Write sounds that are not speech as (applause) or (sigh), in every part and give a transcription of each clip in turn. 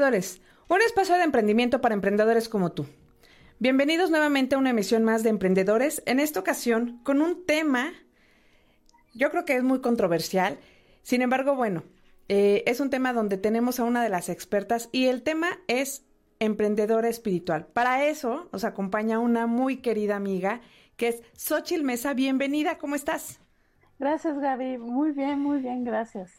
Un espacio de emprendimiento para emprendedores como tú. Bienvenidos nuevamente a una emisión más de Emprendedores, en esta ocasión con un tema, yo creo que es muy controversial, sin embargo, bueno, eh, es un tema donde tenemos a una de las expertas y el tema es emprendedora espiritual. Para eso nos acompaña una muy querida amiga que es Xochil Mesa. Bienvenida, ¿cómo estás? Gracias, Gaby. Muy bien, muy bien, gracias.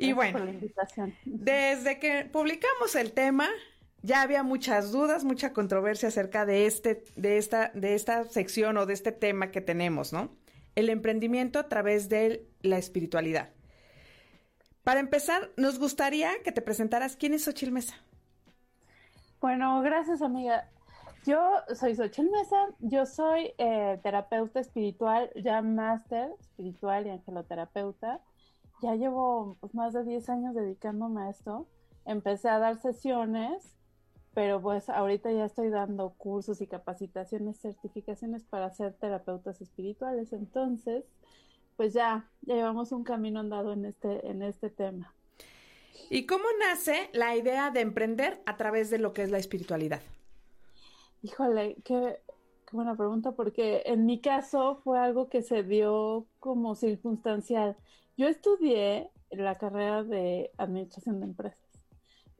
Y bueno, por la invitación. desde que publicamos el tema, ya había muchas dudas, mucha controversia acerca de este, de esta, de esta sección o de este tema que tenemos, ¿no? El emprendimiento a través de la espiritualidad. Para empezar, nos gustaría que te presentaras quién es Xochil Mesa. Bueno, gracias, amiga. Yo soy Xochil Mesa, yo soy eh, terapeuta espiritual, ya máster espiritual y angeloterapeuta ya llevo pues, más de 10 años dedicándome a esto. Empecé a dar sesiones, pero pues ahorita ya estoy dando cursos y capacitaciones, certificaciones para ser terapeutas espirituales. Entonces, pues ya, llevamos un camino andado en este, en este tema. ¿Y cómo nace la idea de emprender a través de lo que es la espiritualidad? Híjole, qué, qué buena pregunta, porque en mi caso fue algo que se dio como circunstancial. Yo estudié la carrera de administración de empresas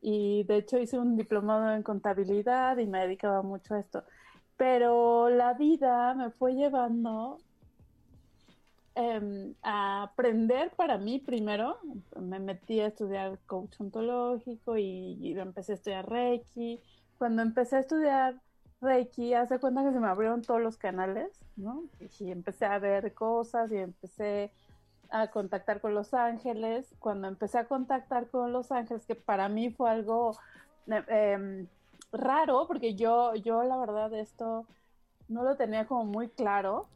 y de hecho hice un diplomado en contabilidad y me dedicaba mucho a esto. Pero la vida me fue llevando em, a aprender para mí primero. Me metí a estudiar coach ontológico y, y empecé a estudiar Reiki. Cuando empecé a estudiar Reiki, hace cuenta que se me abrieron todos los canales, ¿no? Y empecé a ver cosas y empecé a contactar con Los Ángeles. Cuando empecé a contactar con Los Ángeles, que para mí fue algo eh, em, raro, porque yo, yo la verdad esto no lo tenía como muy claro.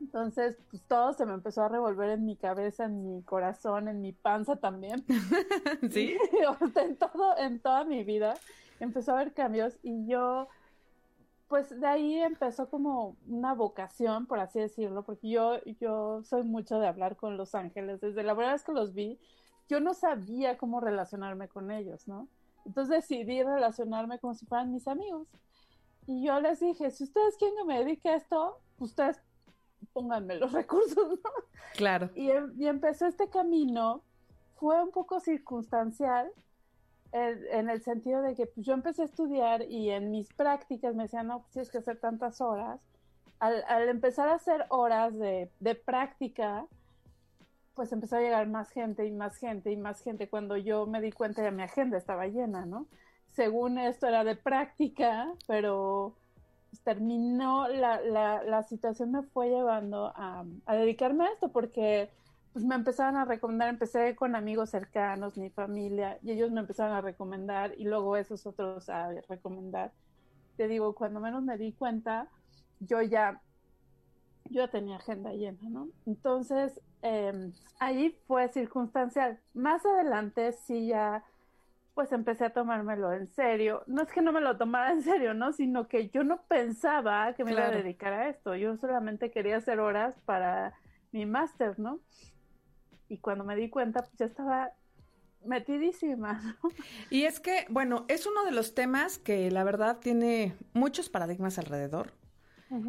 Entonces, pues todo se me empezó a revolver en mi cabeza, en mi corazón, en mi panza también. (laughs) Sí. (laughs) en todo, en toda mi vida empezó a haber cambios y yo pues de ahí empezó como una vocación, por así decirlo, porque yo, yo soy mucho de hablar con los ángeles. Desde la verdad vez que los vi, yo no sabía cómo relacionarme con ellos, ¿no? Entonces decidí relacionarme como si fueran mis amigos. Y yo les dije, si ustedes quieren que me dedique a esto, ustedes pónganme los (laughs) recursos, ¿no? Claro. Y, y empezó este camino, fue un poco circunstancial, en el sentido de que pues, yo empecé a estudiar y en mis prácticas me decían, no, pues tienes que hacer tantas horas. Al, al empezar a hacer horas de, de, práctica, pues empezó a llegar más gente y más gente y más gente. Cuando yo me di cuenta ya mi agenda estaba llena, ¿no? Según esto era de práctica, pero pues, terminó, la, la, la, situación me fue llevando a, a dedicarme a esto porque pues me empezaron a recomendar, empecé con amigos cercanos, mi familia, y ellos me empezaron a recomendar y luego esos otros a recomendar. Te digo, cuando menos me di cuenta, yo ya, yo ya tenía agenda llena, ¿no? Entonces, eh, ahí fue circunstancial. Más adelante sí ya pues empecé a tomármelo en serio. No es que no me lo tomara en serio, ¿no? Sino que yo no pensaba que me iba a dedicar a esto. Yo solamente quería hacer horas para mi máster, ¿no? Y cuando me di cuenta, pues ya estaba metidísima, ¿no? Y es que, bueno, es uno de los temas que la verdad tiene muchos paradigmas alrededor.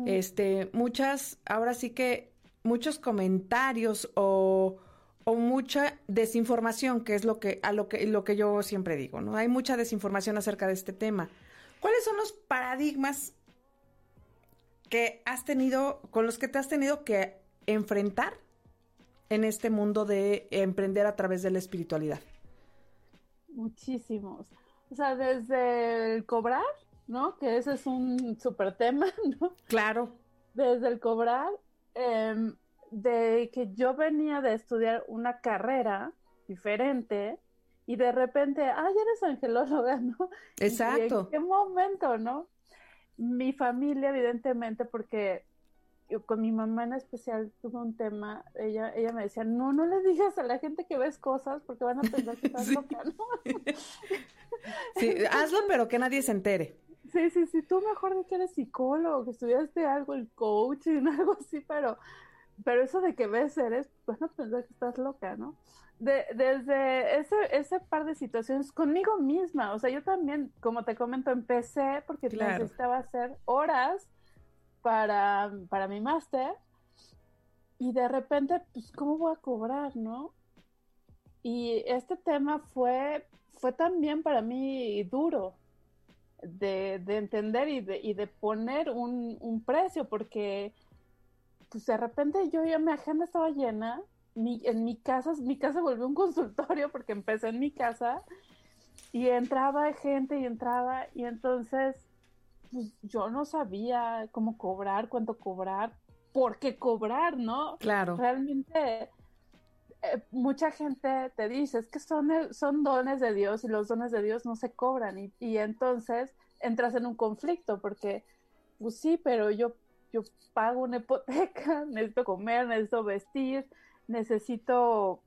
Este, muchas, ahora sí que muchos comentarios o o mucha desinformación, que es lo que a lo que lo que yo siempre digo, ¿no? Hay mucha desinformación acerca de este tema. ¿Cuáles son los paradigmas que has tenido con los que te has tenido que enfrentar en este mundo de emprender a través de la espiritualidad? Muchísimos. O sea, desde el cobrar, ¿no? Que ese es un súper tema, (laughs) ¿no? Claro. Desde el cobrar, eh, de que yo venía de estudiar una carrera diferente y de repente, ay, eres angelóloga, (laughs) ¿no? Exacto. ¿En qué momento, no? Mi familia, evidentemente, porque yo, con mi mamá en especial tuve un tema, ella, ella me decía, no, no le digas a la gente que ves cosas porque van a pensar que estás (laughs) loca, ¿no? (laughs) sí, hazlo, pero que nadie se entere. Sí, sí, sí, tú mejor de que eres psicólogo, que estudiaste algo, el coaching, (laughs) algo así, pero pero eso de que ves seres, pues no pensar que estás loca, ¿no? De, desde ese, ese par de situaciones conmigo misma, o sea, yo también, como te comento, empecé porque necesitaba hacer horas para, para mi máster y de repente, pues, ¿cómo voy a cobrar, no? Y este tema fue, fue también para mí duro de, de entender y de, y de poner un, un precio, porque pues de repente yo ya mi agenda estaba llena, mi, en mi casa, mi casa volvió un (laughs) consultorio porque empecé en mi casa y entraba gente y entraba y entonces pues, yo no sabía cómo cobrar, cuánto cobrar, por qué cobrar, ¿no? Claro. Realmente eh, mucha gente te dice, es que son, son dones de Dios y los dones de Dios no se cobran y, y entonces entras en un conflicto porque, pues sí, pero yo yo pago una (laughs) hipoteca, necesito comer, necesito vestir, necesito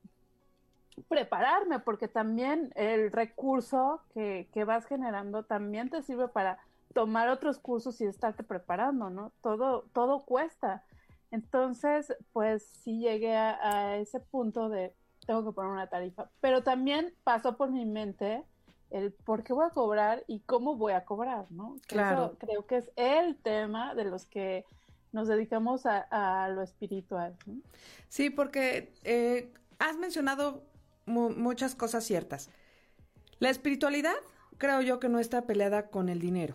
prepararme, porque también el recurso que, que, vas generando también te sirve para tomar otros cursos y estarte preparando, ¿no? Todo, todo cuesta. Entonces, pues sí llegué a, a ese punto de tengo que poner una tarifa, pero también pasó por mi mente el por qué voy a cobrar y cómo voy a cobrar, ¿no? Claro. Eso creo que es el tema de los que nos dedicamos a, lo espiritual. Sí, porque eh, has mencionado muchas cosas ciertas. La espiritualidad creo yo que no está peleada con el dinero,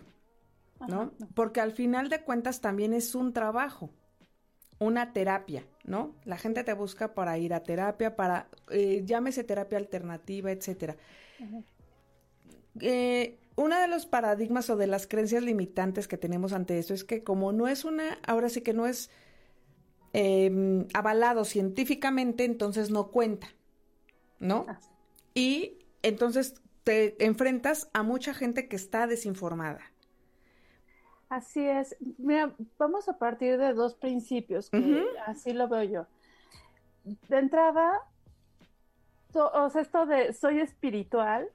¿no? Porque al final de cuentas también es un trabajo, una terapia, ¿no? La gente te busca para ir a terapia, para, eh, llámese terapia alternativa, etcétera. Eh, uno de los paradigmas o de las creencias limitantes que tenemos ante esto es que como no es una, ahora sí que no es em, avalado científicamente, entonces no cuenta, ¿no? Ah. Y entonces te enfrentas a mucha gente que está desinformada. Así es. Mira, vamos a partir de dos principios, que así lo veo yo. De entrada, o sea, esto de soy espiritual.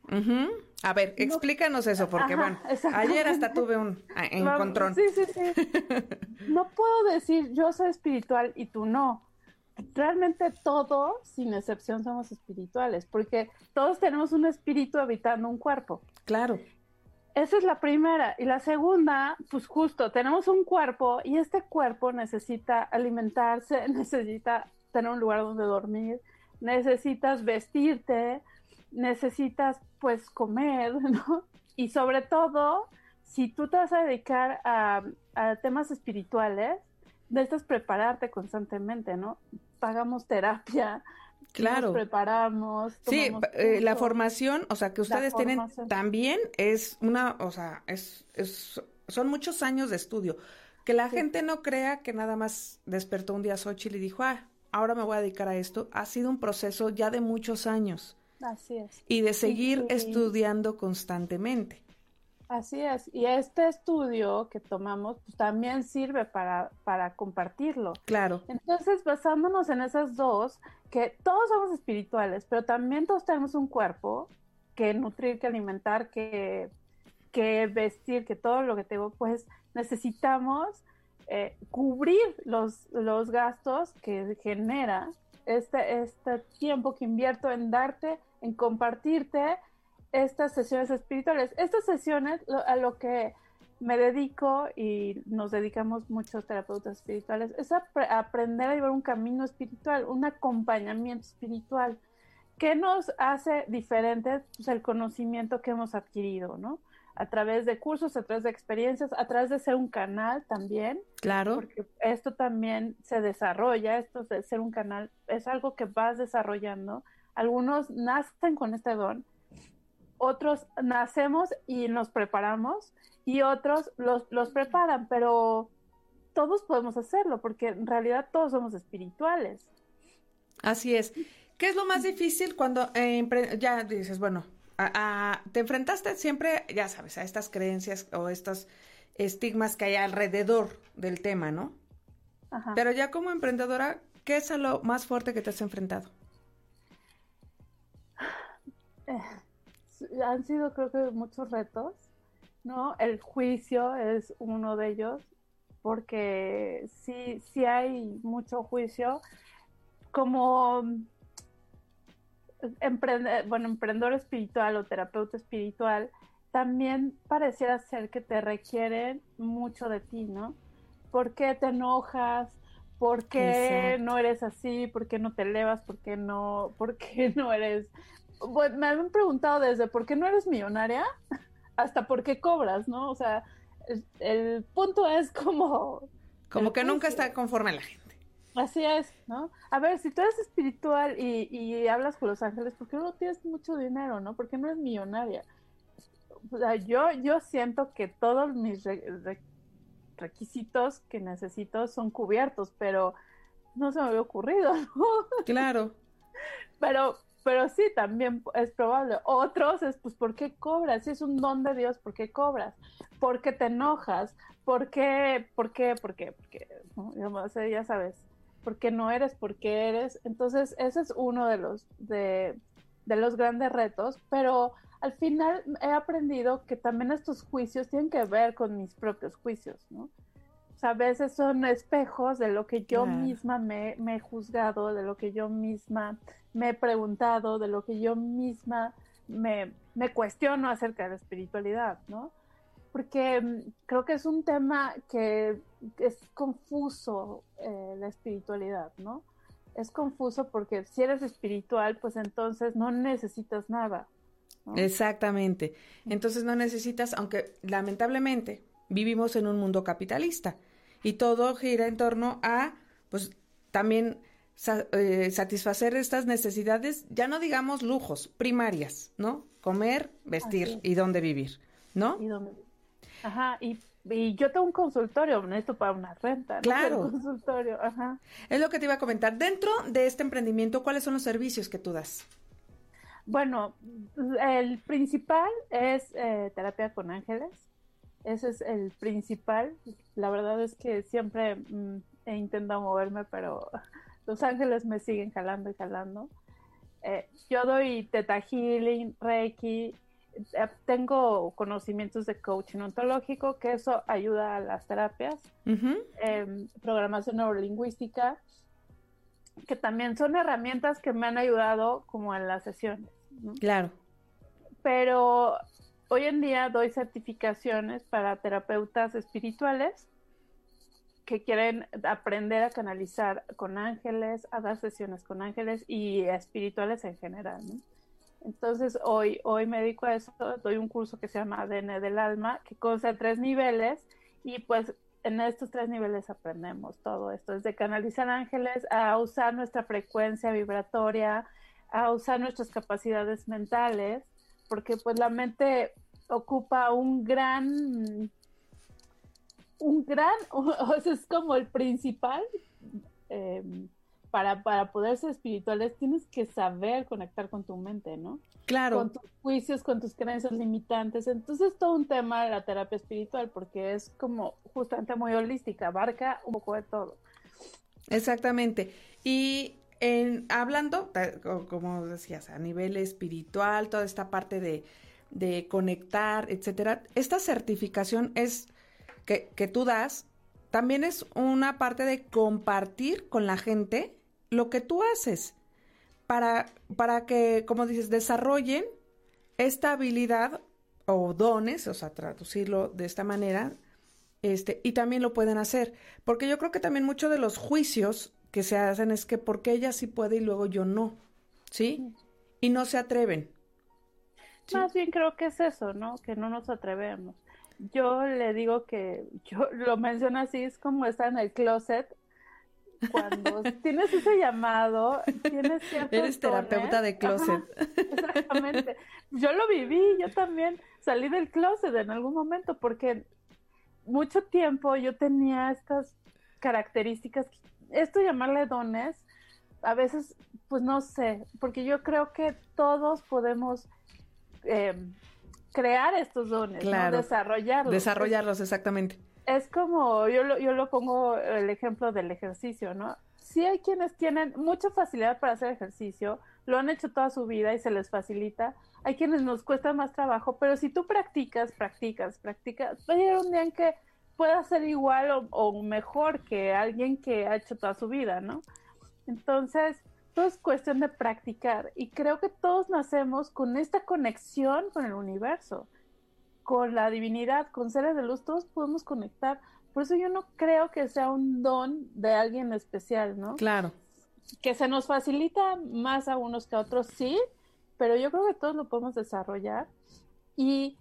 A ver, explícanos eso, porque bueno, ayer hasta tuve un encontrón. Sí, sí, sí. (laughs) no puedo decir yo soy espiritual y tú no. Realmente todos, sin excepción, somos espirituales, porque todos tenemos un espíritu habitando un cuerpo. Claro. Esa es la primera. Y la segunda, pues justo, tenemos un cuerpo y este cuerpo necesita alimentarse, (laughs) necesita tener un lugar donde dormir, necesitas vestirte, necesitas pues comer, (laughs) ¿no? Y sobre todo, si tú te vas a dedicar a, temas espirituales, necesitas prepararte constantemente, ¿no? Pagamos terapia, Claro. Nos preparamos. Sí, eh, la formación, o sea, que ustedes tienen también es una, o sea, es, es, son muchos años de estudio. Que la gente no crea que nada más despertó un día Xochitl y dijo, ah, ahora me voy a dedicar a esto, ha sido un proceso ya de muchos años. Así es. Y de seguir estudiando constantemente. Así es. Y este estudio que tomamos pues, también sirve para, para compartirlo. Claro. Entonces, basándonos en esas dos, que todos somos espirituales, pero también todos tenemos un cuerpo que nutrir, que alimentar, que, que vestir, que todo lo que tengo, pues necesitamos eh, cubrir los, los gastos que genera este, este tiempo que invierto en darte, en compartirte estas sesiones espirituales. Estas sesiones a lo que me dedico y nos dedicamos muchos terapeutas espirituales es a aprender a llevar un camino espiritual, un acompañamiento espiritual que nos hace diferentes pues, el conocimiento que hemos adquirido, ¿no? A través de cursos, a través de experiencias, a través de ser un canal también. Claro. Porque esto también se desarrolla, esto de ser un canal es algo que vas desarrollando. Algunos nacen con este don, otros nacemos y nos preparamos y otros los, los preparan, pero todos podemos hacerlo porque en realidad todos somos espirituales. Así es. ¿Qué es lo más difícil cuando eh, ya dices, bueno, te enfrentaste siempre, ya sabes, a estas creencias o estos estigmas que hay alrededor del tema, ¿no? Ajá. Pero ya como emprendedora, ¿qué es lo más fuerte que te has enfrentado? Han sido creo que muchos retos, ¿no? El juicio es uno de ellos, porque sí, sí hay mucho juicio, como emprende, bueno, emprendedor espiritual o terapeuta espiritual, también pareciera ser que te requieren mucho de ti, ¿no? ¿Por qué te enojas? ¿Por qué no eres así? ¿Por qué no te elevas? ¿Por qué no, por qué (laughs) no eres bueno, me han preguntado desde por qué no eres millonaria (laughs) hasta por qué cobras, ¿no? O sea, el, punto es como... Como que nunca está conforme la gente. Así es, ¿no? A ver, si tú eres espiritual y, y, hablas con los ángeles, ¿por qué no tienes mucho dinero, no? ¿Por qué no eres millonaria? O sea, yo, yo siento que todos mis requisitos que necesito son cubiertos, pero no se me había ocurrido, (laughs) ¿no? Claro. Pero pero sí, también es probable. Otros es, pues, ¿por qué cobras? Si es un don de Dios, ¿por qué cobras? ¿Por qué te enojas? ¿Por qué? ¿Por qué? ¿Por qué? Porque, ya sabes, ¿por qué no eres? ¿Por qué eres? Entonces, ese es uno de los, de, de los grandes retos, pero al final he aprendido que también estos juicios tienen que ver con mis propios juicios, ¿no? Sea, a veces son espejos de lo que yo misma me, me, he juzgado, de lo que yo misma me he preguntado, de lo que yo misma me, cuestiono acerca de la espiritualidad, ¿no? Porque mm, creo que es un tema que es confuso eh, la espiritualidad, ¿no? Es confuso porque si eres espiritual, pues entonces no necesitas nada. Exactamente. Entonces no necesitas, aunque lamentablemente vivimos en un mundo capitalista y todo gira en torno a, pues también eh, satisfacer estas necesidades, ya no digamos lujos, primarias, ¿no? Comer, vestir y dónde vivir, ¿no? Y dónde Ajá, y, yo tengo un consultorio, esto para una renta. ¿no? Claro. Un consultorio, ajá. Es lo que te iba a comentar. Dentro de este emprendimiento, ¿cuáles son los servicios que tú das? Bueno, el principal es eh, terapia con ángeles. Ese es el principal. La verdad es que siempre mm, he intentado moverme, pero (laughs) los ángeles me siguen jalando y jalando. Eh, yo doy teta healing, reiki, eh, tengo conocimientos de coaching ontológico, que eso ayuda a las terapias, em, programación neurolingüística, que también son herramientas que me han ayudado como en las sesiones. Claro. Pero hoy en día doy certificaciones para terapeutas espirituales que quieren aprender a canalizar con ángeles, a dar sesiones con ángeles y espirituales en general. Entonces hoy, hoy me dedico a eso, doy un curso que se llama ADN del alma, que consta de tres niveles y pues en estos tres niveles aprendemos todo esto, desde canalizar ángeles a usar nuestra frecuencia vibratoria, a usar nuestras capacidades mentales, porque pues la mente ocupa un gran un gran, (laughs) o sea, es como el principal em, para, para poder ser espirituales tienes que saber conectar con tu mente, ¿no? Claro. Con tus juicios, con tus creencias limitantes. Entonces, es todo un tema de la terapia espiritual, porque es como justamente muy holística, abarca un poco de todo. Exactamente. Y en, hablando, como decías, a nivel espiritual, toda esta parte de, de conectar, etcétera, esta certificación es que, que tú das, también es una parte de compartir con la gente lo que tú haces para, para que, como dices, desarrollen esta habilidad o dones, o sea, traducirlo de esta manera, este, y también lo pueden hacer. Porque yo creo que también muchos de los juicios que se hacen es que porque ella sí puede y luego yo no, ¿sí? Y no se atreven. Más bien creo que es eso, ¿no? Que no nos atrevemos. Yo le digo que, yo (laughs) lo menciono así, es como estar en el closet cuando (laughs) tienes ese llamado, tienes ciertos Eres terapeuta de closet. exactamente. Yo lo viví, yo también salí del closet en algún momento porque mucho tiempo yo tenía estas características, esto llamarle dones, a veces, pues no sé, porque yo creo que todos podemos eh, crear estos dones, desarrollarlos. Desarrollarlos, exactamente es como, yo lo, yo lo pongo el ejemplo del ejercicio, ¿no? Sí hay quienes tienen mucha facilidad para hacer ejercicio, lo han hecho toda su vida y se les facilita. Hay quienes nos cuesta más trabajo, pero si tú practicas, practicas, practicas, va a llegar un día en que puedas ser igual o, o mejor que alguien que ha hecho toda su vida, ¿no? Entonces, todo es cuestión de practicar y creo que todos nacemos con esta conexión con el universo con la divinidad, con seres de luz, todos podemos conectar. Por eso yo no creo que sea un don de alguien especial, ¿no? Claro. Que se nos facilita más a unos que a otros, sí, pero yo creo que todos lo podemos desarrollar. Y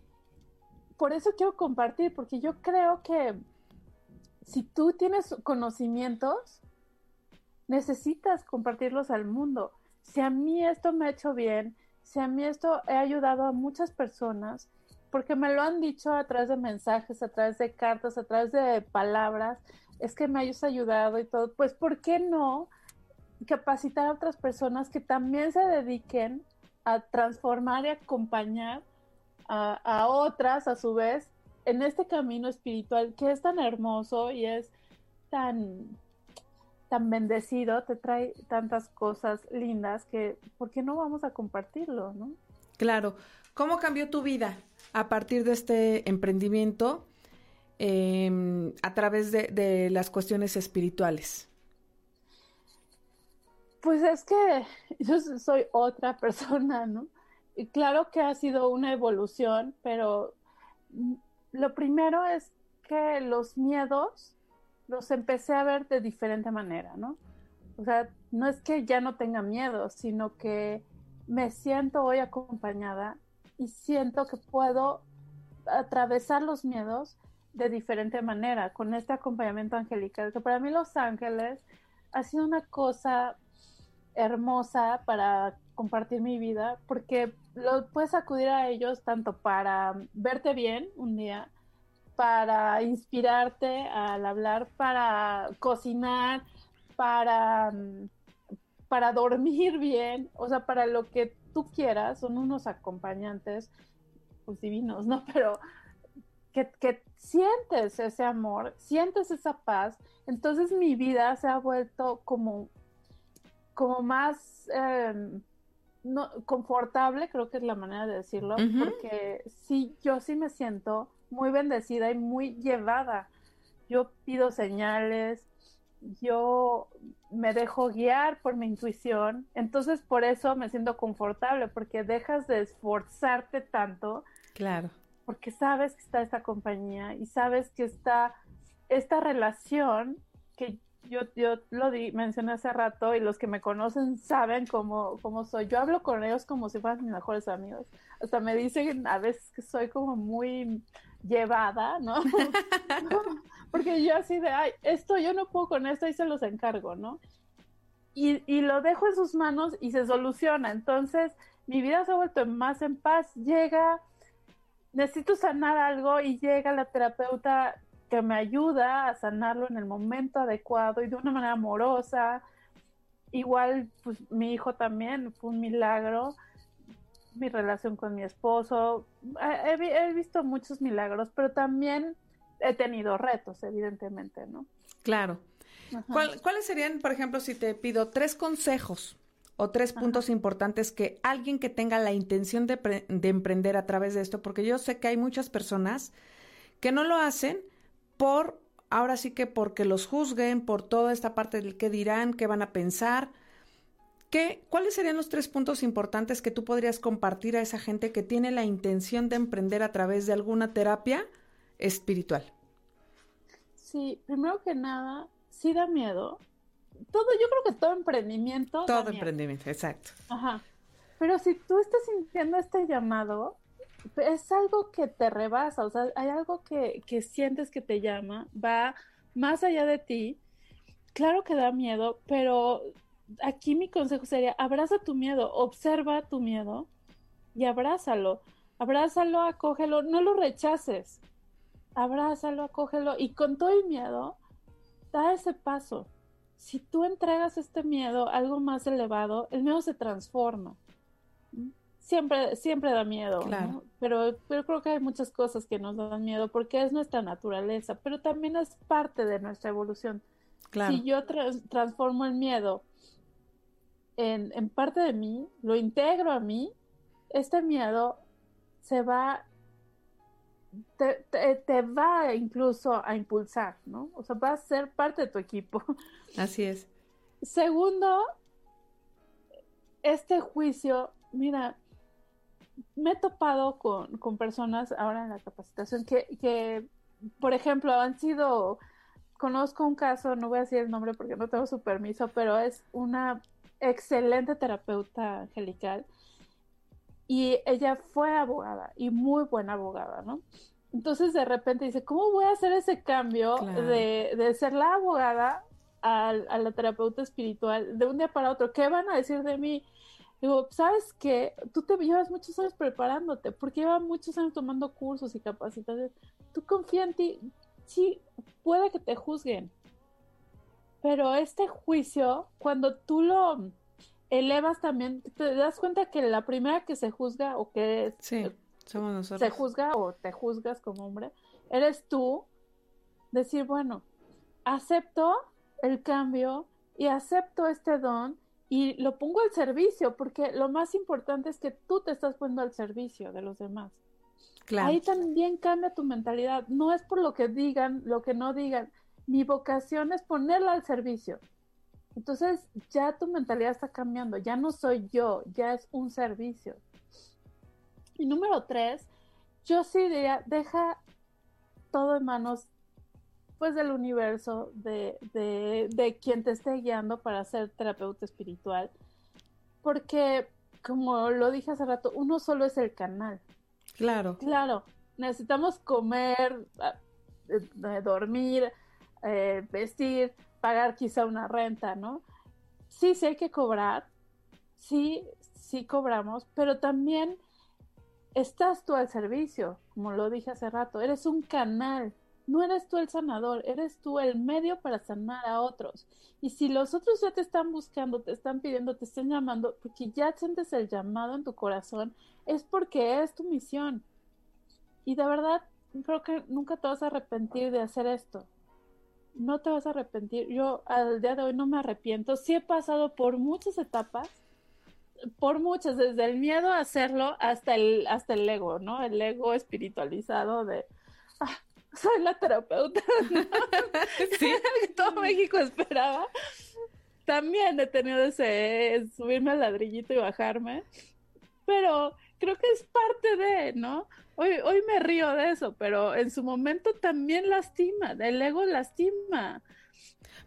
por eso quiero compartir, porque yo creo que si tú tienes conocimientos, necesitas compartirlos al mundo. Si a mí esto me ha hecho bien, si a mí esto he ayudado a muchas personas, porque me lo han dicho a través de mensajes, a través de cartas, a través de palabras, es que me hayas ayudado y todo, pues ¿por qué no capacitar a otras personas que también se dediquen a transformar y acompañar a, otras a su vez en este camino espiritual que es tan hermoso y es tan tan bendecido, te trae tantas cosas lindas que ¿por qué no vamos a compartirlo, no? Claro. ¿Cómo cambió tu vida a partir de este emprendimiento em, a través de, las cuestiones espirituales? Pues es que (laughs) yo soy otra (laughs) persona, ¿no? Y claro que ha sido una evolución, pero lo primero es que los miedos los empecé a ver de diferente manera, ¿no? O sea, no es que ya no tenga miedo, sino que me siento hoy acompañada y siento que puedo atravesar los miedos de diferente manera con este acompañamiento angelical, que para mí Los Ángeles ha sido una cosa hermosa para compartir mi vida, porque lo, puedes acudir a ellos tanto para verte bien un día, para inspirarte al hablar, para cocinar, para, para dormir (laughs) bien, o sea, para lo que tú quieras, son unos acompañantes pues, divinos, ¿no? (laughs) Pero que, sientes ese amor, sientes esa paz, entonces mi vida se ha vuelto como, como más em, no, confortable, creo que es la manera de decirlo, porque sí, yo sí me siento muy bendecida y muy llevada. Yo pido señales, yo me dejo guiar por mi intuición, entonces por eso me siento confortable, porque dejas de esforzarte tanto. Claro. Porque sabes que está esta compañía y sabes que está esta relación que yo, yo lo di, mencioné hace rato y los que me conocen saben cómo, cómo soy. Yo hablo con ellos como si fueran mis mejores amigos. Hasta me dicen a veces que soy como muy llevada, ¿no? (laughs) Porque yo así de, ay, esto yo no puedo con esto y se los encargo, ¿no? Y, y lo dejo en sus manos y se soluciona. Entonces, mi vida se ha vuelto más en paz. Llega, necesito sanar algo y llega la terapeuta que me ayuda a sanarlo en el momento adecuado y de una manera amorosa. igual, pues mi hijo también fue un milagro, mi relación con mi esposo, he, visto muchos milagros, pero también he tenido retos, evidentemente, ¿no? Claro. ¿Cuáles serían, por ejemplo, si te pido tres consejos o tres puntos importantes que alguien que tenga la intención de, de, emprender a través de esto, porque yo sé que hay muchas personas que no lo hacen por, ahora sí que porque los juzguen, por toda esta parte del qué dirán, qué van a pensar. ¿Qué, ¿Cuáles serían los tres puntos importantes que tú podrías compartir a esa gente que tiene la intención de emprender a través de alguna terapia espiritual? Sí, primero que nada, sí da miedo. Todo, yo creo que todo emprendimiento. Todo emprendimiento, exacto. Ajá. Pero si tú estás sintiendo este llamado, es algo que te rebasa, o sea, hay algo que, que sientes que te llama, va más allá de ti. Claro que da miedo, pero aquí mi consejo sería, abraza tu miedo, observa tu miedo y abrázalo. Abrázalo, acógelo, no lo rechaces. Abrázalo, acógelo y con todo el miedo, da ese paso. Si tú entregas este miedo a algo más elevado, el miedo se transforma. Siempre, siempre da miedo, pero, pero creo que hay muchas cosas que nos dan miedo porque es nuestra naturaleza, pero también es parte de nuestra evolución. Si yo transformo el miedo en, en, parte de mí, lo integro a mí, este miedo se va te, va incluso a impulsar, ¿no? O sea, va a ser parte de tu equipo. (laughs) Así es. Segundo, este juicio, mira, me he topado con, con personas ahora en la capacitación que, que, por ejemplo, han sido, conozco un caso, no voy a decir el nombre porque no tengo su permiso, pero es una excelente terapeuta angelical y ella fue abogada y muy buena abogada, ¿no? Entonces de repente dice, ¿cómo voy a hacer ese cambio de, de, ser la abogada a, a, la terapeuta espiritual de un día para otro? ¿Qué van a decir de mí? Digo, ¿sabes qué? Tú te llevas muchos años preparándote, porque llevas muchos años tomando cursos y capacitaciones. Tú confía en ti. Sí, puede que te juzguen, pero este juicio, cuando tú lo elevas también, te das cuenta que la primera que se juzga o que sí, somos nosotros. se juzga o te juzgas como hombre, eres tú, decir, bueno, acepto el cambio y acepto este don y lo pongo al servicio, porque lo más importante es que tú te estás poniendo al servicio de los demás. Claro. Ahí también cambia tu mentalidad, no es por lo que digan, lo que no digan, mi vocación es ponerla al servicio. Entonces ya tu mentalidad está cambiando, ya no soy yo, ya es un servicio. Y número tres, yo sí diría, deja todo en manos pues del universo, de, de, de quien te esté guiando para ser terapeuta espiritual. Porque, como lo dije hace rato, uno solo es el canal. Claro. Claro, necesitamos comer, eh, dormir, eh, vestir, pagar quizá una renta, ¿no? Sí, sí hay que cobrar, sí, sí cobramos, pero también estás tú al servicio, como lo dije hace rato, eres un canal, no eres tú el sanador, eres tú el medio para sanar a otros. Y si los otros ya te están buscando, te están pidiendo, te están llamando, porque ya sientes el llamado en tu corazón, es porque es tu misión. Y de verdad, creo que nunca te vas a arrepentir de hacer esto no te vas a arrepentir. Yo al día de hoy no me arrepiento. Sí he pasado por muchas etapas, por muchas, desde el miedo a hacerlo hasta el, hasta el ego, ¿no? El ego espiritualizado de, ah, soy la terapeuta, (laughs) ¿Sí? (laughs) todo México esperaba. También he tenido ese subirme al ladrillito y bajarme, pero creo que es parte de, ¿no? Hoy, hoy me río de eso, pero en su momento también lastima, el ego lastima.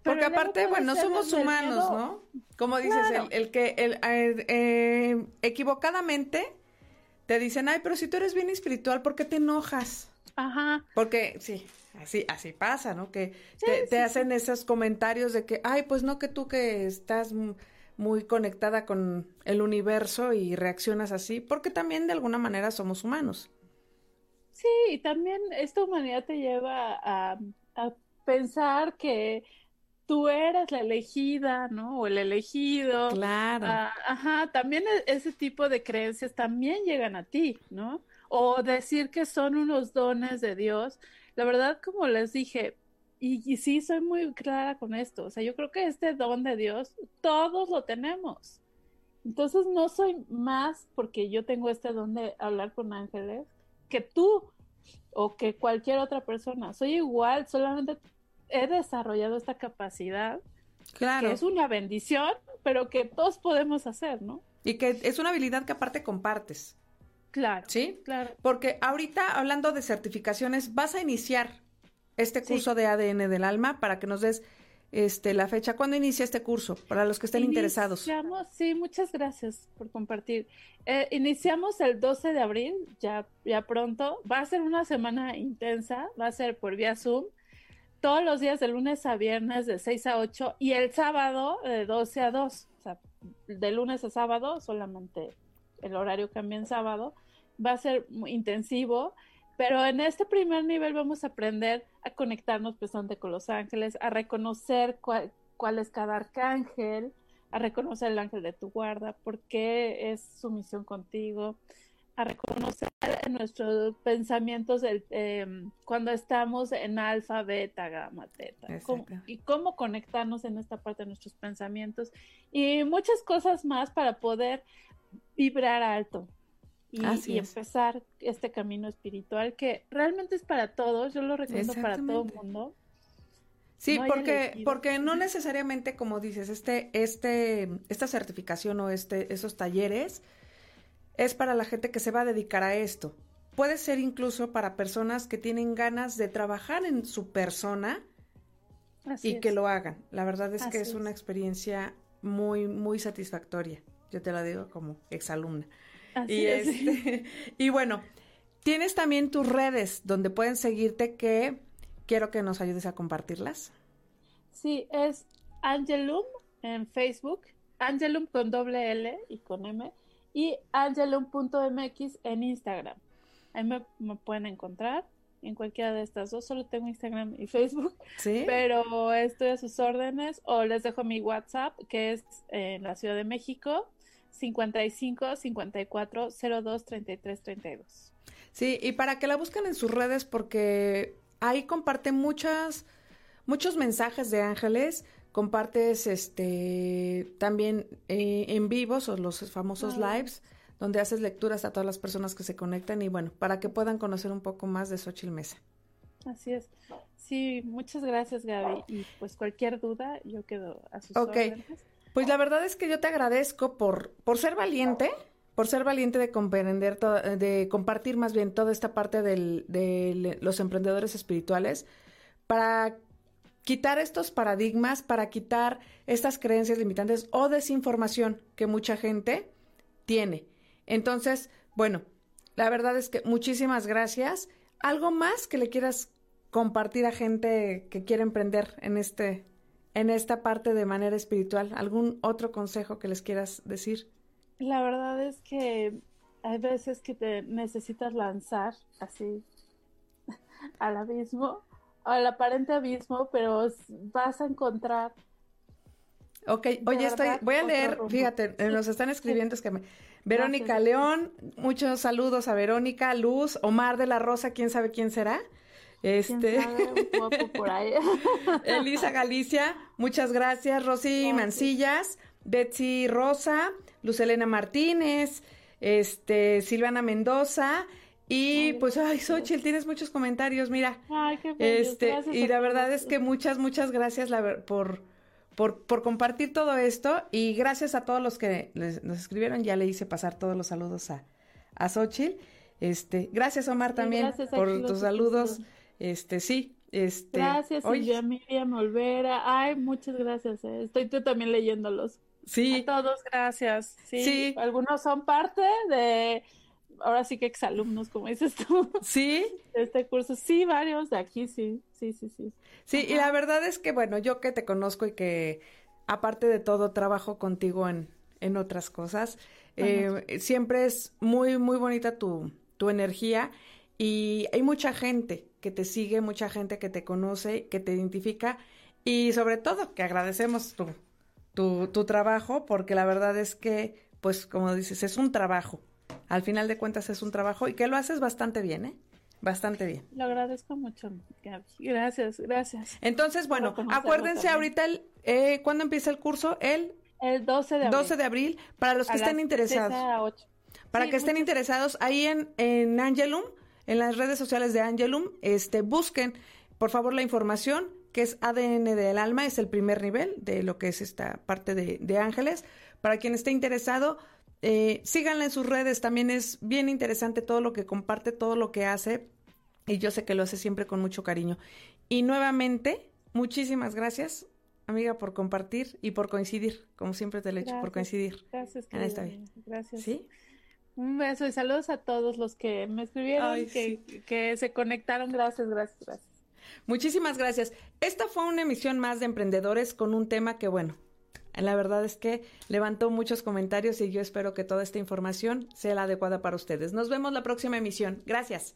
Porque aparte, bueno, somos humanos, ¿no? Como dices, el, que el, eh, eh, equivocadamente te dicen, ay, pero si tú eres bien espiritual, ¿por qué te enojas? Ajá. Porque sí, así, así pasa, ¿no? Que te, te hacen esos comentarios de que, ay, pues no que tú que estás muy conectada con el universo y reaccionas así, porque también de alguna manera somos humanos. Sí, también esta humanidad te lleva a, pensar que tú eres la elegida, ¿no? O el elegido. Claro. Ah, ajá, también e, ese tipo de creencias también llegan a ti, ¿no? O decir que son unos dones de Dios. La verdad, como les dije, y, y sí soy muy clara con esto, o sea, yo creo que este don de Dios, todos lo tenemos. Entonces no soy más porque yo tengo este don de hablar con ángeles que tú o que cualquier otra persona. Soy igual, solamente he desarrollado esta capacidad. Claro. Que es una bendición, pero que todos podemos hacer, ¿no? Y que es una habilidad que aparte compartes. Claro. ¿Sí? Claro. Porque ahorita, hablando de certificaciones, vas a iniciar este curso sí. de ADN del alma para que nos des este, la fecha. ¿Cuándo inicia este curso? Para los que estén iniciamos, interesados. Sí, muchas gracias por compartir. Eh, iniciamos el 12 de abril, ya, ya pronto. Va a ser una semana intensa, va a ser por vía Zoom. Todos los días de lunes a viernes de 6 a 8 y el sábado de 12 a 2. O sea, de lunes a sábado, solamente el horario cambia en sábado. Va a ser muy intensivo. Pero en este primer nivel vamos a aprender a conectarnos precisamente con los ángeles, a reconocer cuál, cuál, es cada arcángel, a reconocer el ángel de tu guarda, por qué es su misión contigo, a reconocer nuestros pensamientos del, eh, cuando estamos en alfa, beta, gamma, teta, cómo, y cómo conectarnos en esta parte de nuestros pensamientos y muchas cosas más para poder vibrar alto, y, y, empezar este camino espiritual que realmente es para todos, yo lo recomiendo para todo el mundo. Sí, no porque, porque no necesariamente, como dices, este, este, esta certificación o este, esos talleres es para la gente que se va a dedicar a esto. Puede ser incluso para personas que tienen ganas de trabajar en su persona Así y es. que lo hagan. La verdad es Así que es, es una experiencia muy, muy satisfactoria. Yo te la digo como exalumna. Así y, es. este, (laughs) y bueno, tienes también tus redes donde pueden seguirte que quiero que nos ayudes a compartirlas. Sí, es Angelum en Facebook, Angelum con doble L y con M, y angelum.mx en Instagram. Ahí me, me, pueden encontrar en cualquiera de estas dos, solo tengo Instagram y Facebook, ¿Sí? (laughs) pero estoy a sus órdenes o les dejo mi WhatsApp que es en la Ciudad de México, 55 54 02 33 32. Sí, y para que la busquen en sus redes porque ahí comparte muchas muchos mensajes de ángeles, compartes este también eh, en vivos o los famosos ah. lives donde haces lecturas a todas las personas que se conectan y bueno, para que puedan conocer un poco más de Xochitl Mesa. Así es. Sí, muchas gracias Gaby y pues cualquier duda yo quedo a sus okay. órdenes. Pues la verdad es que yo te agradezco por, por ser valiente, por ser valiente de comprender, de compartir más bien toda esta parte de los emprendedores espirituales para quitar estos paradigmas, para quitar estas creencias limitantes o desinformación que mucha gente tiene. Entonces, bueno, la verdad es que muchísimas gracias. ¿Algo más que le quieras compartir a gente que quiere emprender en este en esta parte de manera espiritual? ¿Algún otro consejo que les quieras decir? La verdad es que hay veces que te necesitas lanzar así (laughs) al abismo, al aparente abismo, pero vas a encontrar. Ok, oye, estoy, voy a leer, fíjate, nos están escribiendo, es que me... Verónica Gracias. León, muchos saludos a Verónica, Luz, Omar de la Rosa, quién sabe quién será. Este. por ahí? (laughs) Elisa Galicia, muchas gracias. Rosy gracias. Mancillas, Betsy Rosa, Lucelena Martínez, este, Silvana Mendoza. Y ay, pues, ay, Xochitl, tienes muchos comentarios, mira. Ay, qué este, gracias y la verdad es que muchas, muchas gracias la, por, por, por compartir todo esto. Y gracias a todos los que les, nos escribieron. Ya le hice pasar todos los saludos a, a Xochitl. Este, gracias, Omar, también gracias por tus saludos. Este, sí, este. Gracias, Silvia Miriam Olvera. Ay, muchas gracias. Eh. Estoy tú también leyéndolos. Sí. A todos, gracias. Sí, sí. Algunos son parte de, ahora sí que exalumnos, como dices tú. (laughs) Sí. De este curso. Sí, varios de aquí, sí. Sí, sí, sí. Sí, Ajá. y la verdad es que, bueno, yo que te conozco y que, aparte de todo, trabajo contigo en, en otras cosas, eh, siempre es muy, muy bonita tu, tu energía y hay mucha gente que te sigue, mucha gente que te conoce, que te identifica Y sobre todo que agradecemos tu, tu, tu trabajo porque la verdad es que, pues como dices, es un trabajo. Al final de cuentas es un trabajo y que lo haces bastante bien, ¿eh? Bastante bien. Lo agradezco mucho, Gaby. Gracias, gracias. Entonces, bueno, acuérdense ahorita, el, eh, ¿cuándo empieza el curso? El, el 12 de abril. 12 de abril, para los que estén interesados. Para que estén interesados, ahí en, en Angelum, en las redes sociales de Angelum, este, busquen, por favor, la información, que es ADN del alma, es el primer nivel de lo que es esta parte de, de ángeles. Para quien esté interesado, eh, síganla en sus redes, también es bien interesante todo lo que comparte, todo lo que hace, y yo sé que lo hace siempre con mucho cariño. Y nuevamente, muchísimas gracias, amiga, por compartir y por coincidir, como siempre te lo he hecho, por coincidir. Gracias, en esta vida. Gracias. ¿Sí? Un beso y saludos a todos los que me escribieron, que, que se conectaron. Gracias, gracias, gracias. Muchísimas gracias. Esta fue una emisión más de Emprendedores con un tema que, bueno, la verdad es que levantó muchos comentarios y yo espero que toda esta información sea la adecuada para ustedes. Nos vemos la próxima emisión. Gracias.